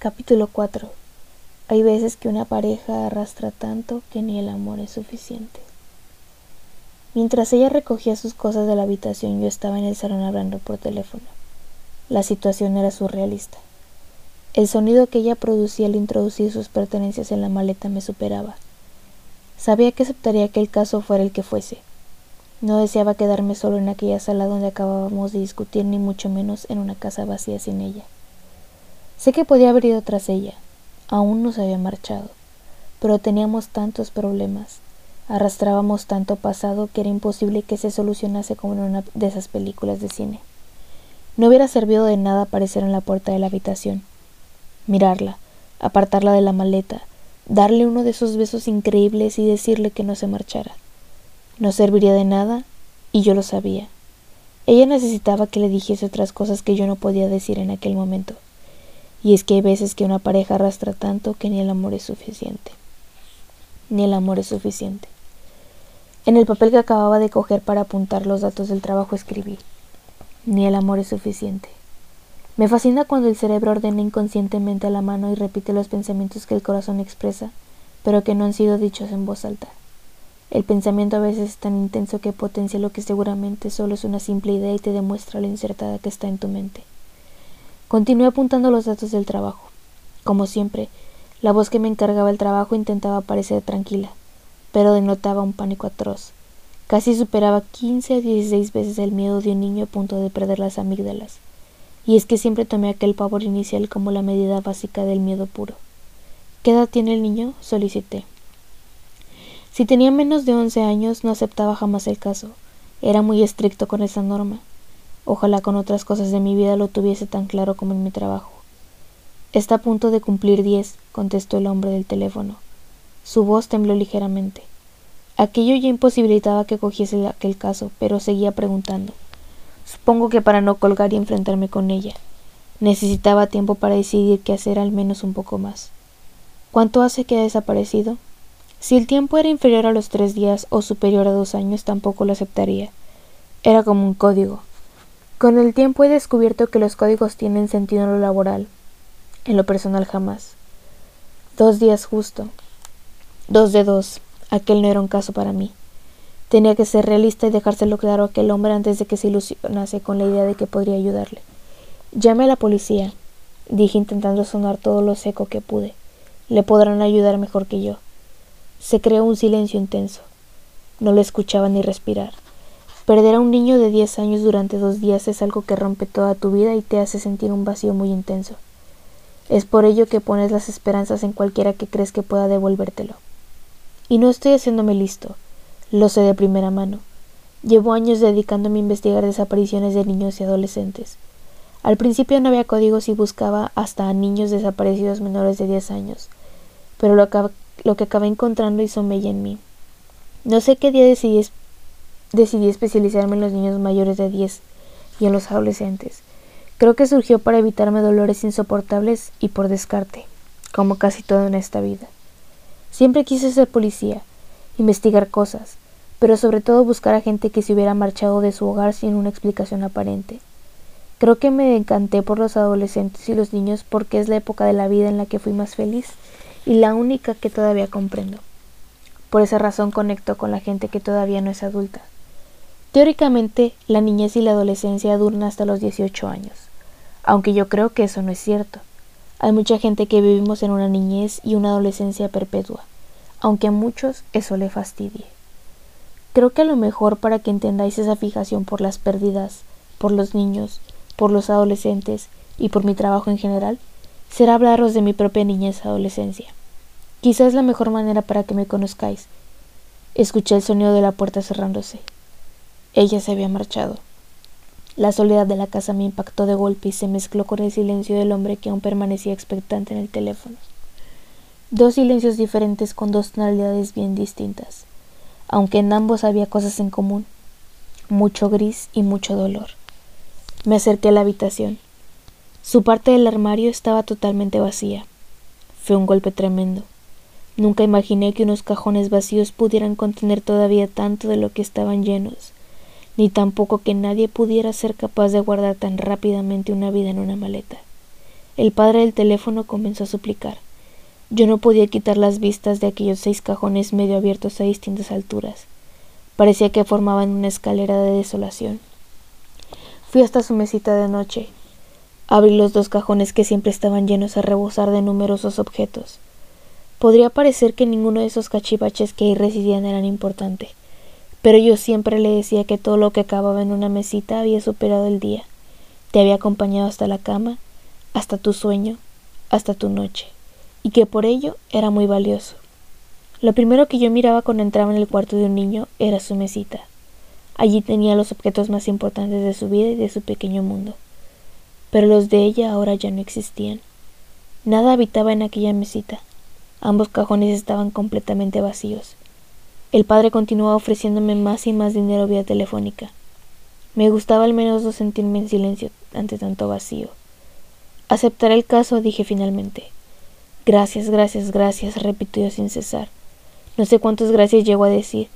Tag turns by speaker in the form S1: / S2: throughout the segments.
S1: Capítulo 4. Hay veces que una pareja arrastra tanto que ni el amor es suficiente. Mientras ella recogía sus cosas de la habitación, yo estaba en el salón hablando por teléfono. La situación era surrealista. El sonido que ella producía al introducir sus pertenencias en la maleta me superaba. Sabía que aceptaría que el caso fuera el que fuese. No deseaba quedarme solo en aquella sala donde acabábamos de discutir, ni mucho menos en una casa vacía sin ella. Sé que podía haber ido tras ella, aún no se había marchado, pero teníamos tantos problemas, arrastrábamos tanto pasado que era imposible que se solucionase como en una de esas películas de cine. No hubiera servido de nada aparecer en la puerta de la habitación, mirarla, apartarla de la maleta, darle uno de esos besos increíbles y decirle que no se marchara. No serviría de nada, y yo lo sabía. Ella necesitaba que le dijese otras cosas que yo no podía decir en aquel momento. Y es que hay veces que una pareja arrastra tanto que ni el amor es suficiente. Ni el amor es suficiente. En el papel que acababa de coger para apuntar los datos del trabajo escribí, ni el amor es suficiente. Me fascina cuando el cerebro ordena inconscientemente a la mano y repite los pensamientos que el corazón expresa, pero que no han sido dichos en voz alta. El pensamiento a veces es tan intenso que potencia lo que seguramente solo es una simple idea y te demuestra lo insertada que está en tu mente. Continué apuntando los datos del trabajo. Como siempre, la voz que me encargaba el trabajo intentaba parecer tranquila, pero denotaba un pánico atroz. Casi superaba quince a dieciséis veces el miedo de un niño a punto de perder las amígdalas. Y es que siempre tomé aquel pavor inicial como la medida básica del miedo puro. ¿Qué edad tiene el niño? solicité. Si tenía menos de once años no aceptaba jamás el caso. Era muy estricto con esa norma. Ojalá con otras cosas de mi vida lo tuviese tan claro como en mi trabajo. Está a punto de cumplir diez, contestó el hombre del teléfono. Su voz tembló ligeramente. Aquello ya imposibilitaba que cogiese aquel caso, pero seguía preguntando. Supongo que para no colgar y enfrentarme con ella. Necesitaba tiempo para decidir qué hacer al menos un poco más. ¿Cuánto hace que ha desaparecido? Si el tiempo era inferior a los tres días o superior a dos años, tampoco lo aceptaría. Era como un código. Con el tiempo he descubierto que los códigos tienen sentido en lo laboral, en lo personal jamás. Dos días justo. Dos de dos. Aquel no era un caso para mí. Tenía que ser realista y dejárselo claro a aquel hombre antes de que se ilusionase con la idea de que podría ayudarle. Llame a la policía, dije intentando sonar todo lo seco que pude. Le podrán ayudar mejor que yo. Se creó un silencio intenso. No lo escuchaba ni respirar. Perder a un niño de diez años durante dos días es algo que rompe toda tu vida y te hace sentir un vacío muy intenso. Es por ello que pones las esperanzas en cualquiera que crees que pueda devolvértelo. Y no estoy haciéndome listo, lo sé de primera mano. Llevo años dedicándome a investigar desapariciones de niños y adolescentes. Al principio no había códigos y buscaba hasta a niños desaparecidos menores de diez años, pero lo, lo que acabé encontrando hizo mella en mí. No sé qué día decidí decidí especializarme en los niños mayores de 10 y en los adolescentes. Creo que surgió para evitarme dolores insoportables y por descarte, como casi todo en esta vida. Siempre quise ser policía, investigar cosas, pero sobre todo buscar a gente que se hubiera marchado de su hogar sin una explicación aparente. Creo que me encanté por los adolescentes y los niños porque es la época de la vida en la que fui más feliz y la única que todavía comprendo. Por esa razón conecto con la gente que todavía no es adulta. Teóricamente, la niñez y la adolescencia duran hasta los 18 años, aunque yo creo que eso no es cierto. Hay mucha gente que vivimos en una niñez y una adolescencia perpetua, aunque a muchos eso le fastidie. Creo que a lo mejor para que entendáis esa fijación por las pérdidas, por los niños, por los adolescentes y por mi trabajo en general, será hablaros de mi propia niñez adolescencia. Quizás es la mejor manera para que me conozcáis. Escuché el sonido de la puerta cerrándose. Ella se había marchado. La soledad de la casa me impactó de golpe y se mezcló con el silencio del hombre que aún permanecía expectante en el teléfono. Dos silencios diferentes con dos tonalidades bien distintas, aunque en ambos había cosas en común, mucho gris y mucho dolor. Me acerqué a la habitación. Su parte del armario estaba totalmente vacía. Fue un golpe tremendo. Nunca imaginé que unos cajones vacíos pudieran contener todavía tanto de lo que estaban llenos ni tampoco que nadie pudiera ser capaz de guardar tan rápidamente una vida en una maleta. El padre del teléfono comenzó a suplicar. Yo no podía quitar las vistas de aquellos seis cajones medio abiertos a distintas alturas. Parecía que formaban una escalera de desolación. Fui hasta su mesita de noche. Abrí los dos cajones que siempre estaban llenos a rebosar de numerosos objetos. Podría parecer que ninguno de esos cachivaches que ahí residían eran importante, pero yo siempre le decía que todo lo que acababa en una mesita había superado el día, te había acompañado hasta la cama, hasta tu sueño, hasta tu noche, y que por ello era muy valioso. Lo primero que yo miraba cuando entraba en el cuarto de un niño era su mesita. Allí tenía los objetos más importantes de su vida y de su pequeño mundo. Pero los de ella ahora ya no existían. Nada habitaba en aquella mesita. Ambos cajones estaban completamente vacíos. El padre continuaba ofreciéndome más y más dinero vía telefónica. Me gustaba al menos no sentirme en silencio ante tanto vacío. Aceptaré el caso, dije finalmente. Gracias, gracias, gracias, repitió sin cesar. No sé cuántas gracias llegó a decir.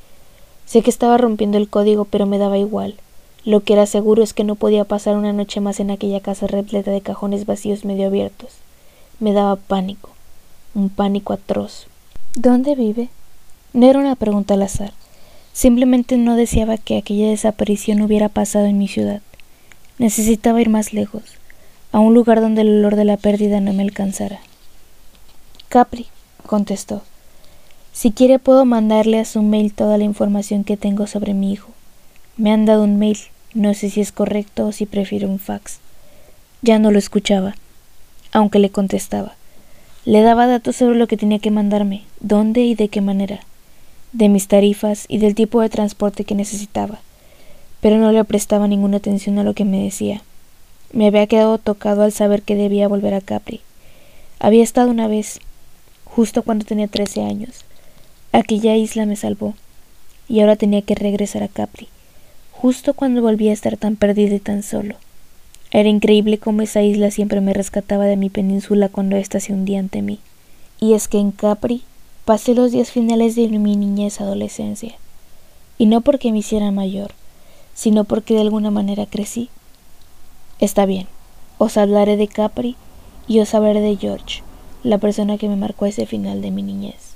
S1: Sé que estaba rompiendo el código, pero me daba igual. Lo que era seguro es que no podía pasar una noche más en aquella casa repleta de cajones vacíos medio abiertos. Me daba pánico, un pánico atroz. ¿Dónde vive? No era una pregunta al azar. Simplemente no deseaba que aquella desaparición hubiera pasado en mi ciudad. Necesitaba ir más lejos, a un lugar donde el olor de la pérdida no me alcanzara. Capri, contestó. Si quiere puedo mandarle a su mail toda la información que tengo sobre mi hijo. Me han dado un mail, no sé si es correcto o si prefiere un fax. Ya no lo escuchaba, aunque le contestaba. Le daba datos sobre lo que tenía que mandarme, dónde y de qué manera, de mis tarifas y del tipo de transporte que necesitaba, pero no le prestaba ninguna atención a lo que me decía. Me había quedado tocado al saber que debía volver a Capri. Había estado una vez, justo cuando tenía trece años, Aquella isla me salvó, y ahora tenía que regresar a Capri, justo cuando volví a estar tan perdido y tan solo. Era increíble cómo esa isla siempre me rescataba de mi península cuando ésta se hundía ante mí. Y es que en Capri pasé los días finales de mi niñez adolescencia. Y no porque me hiciera mayor, sino porque de alguna manera crecí. Está bien, os hablaré de Capri y os hablaré de George, la persona que me marcó ese final de mi niñez.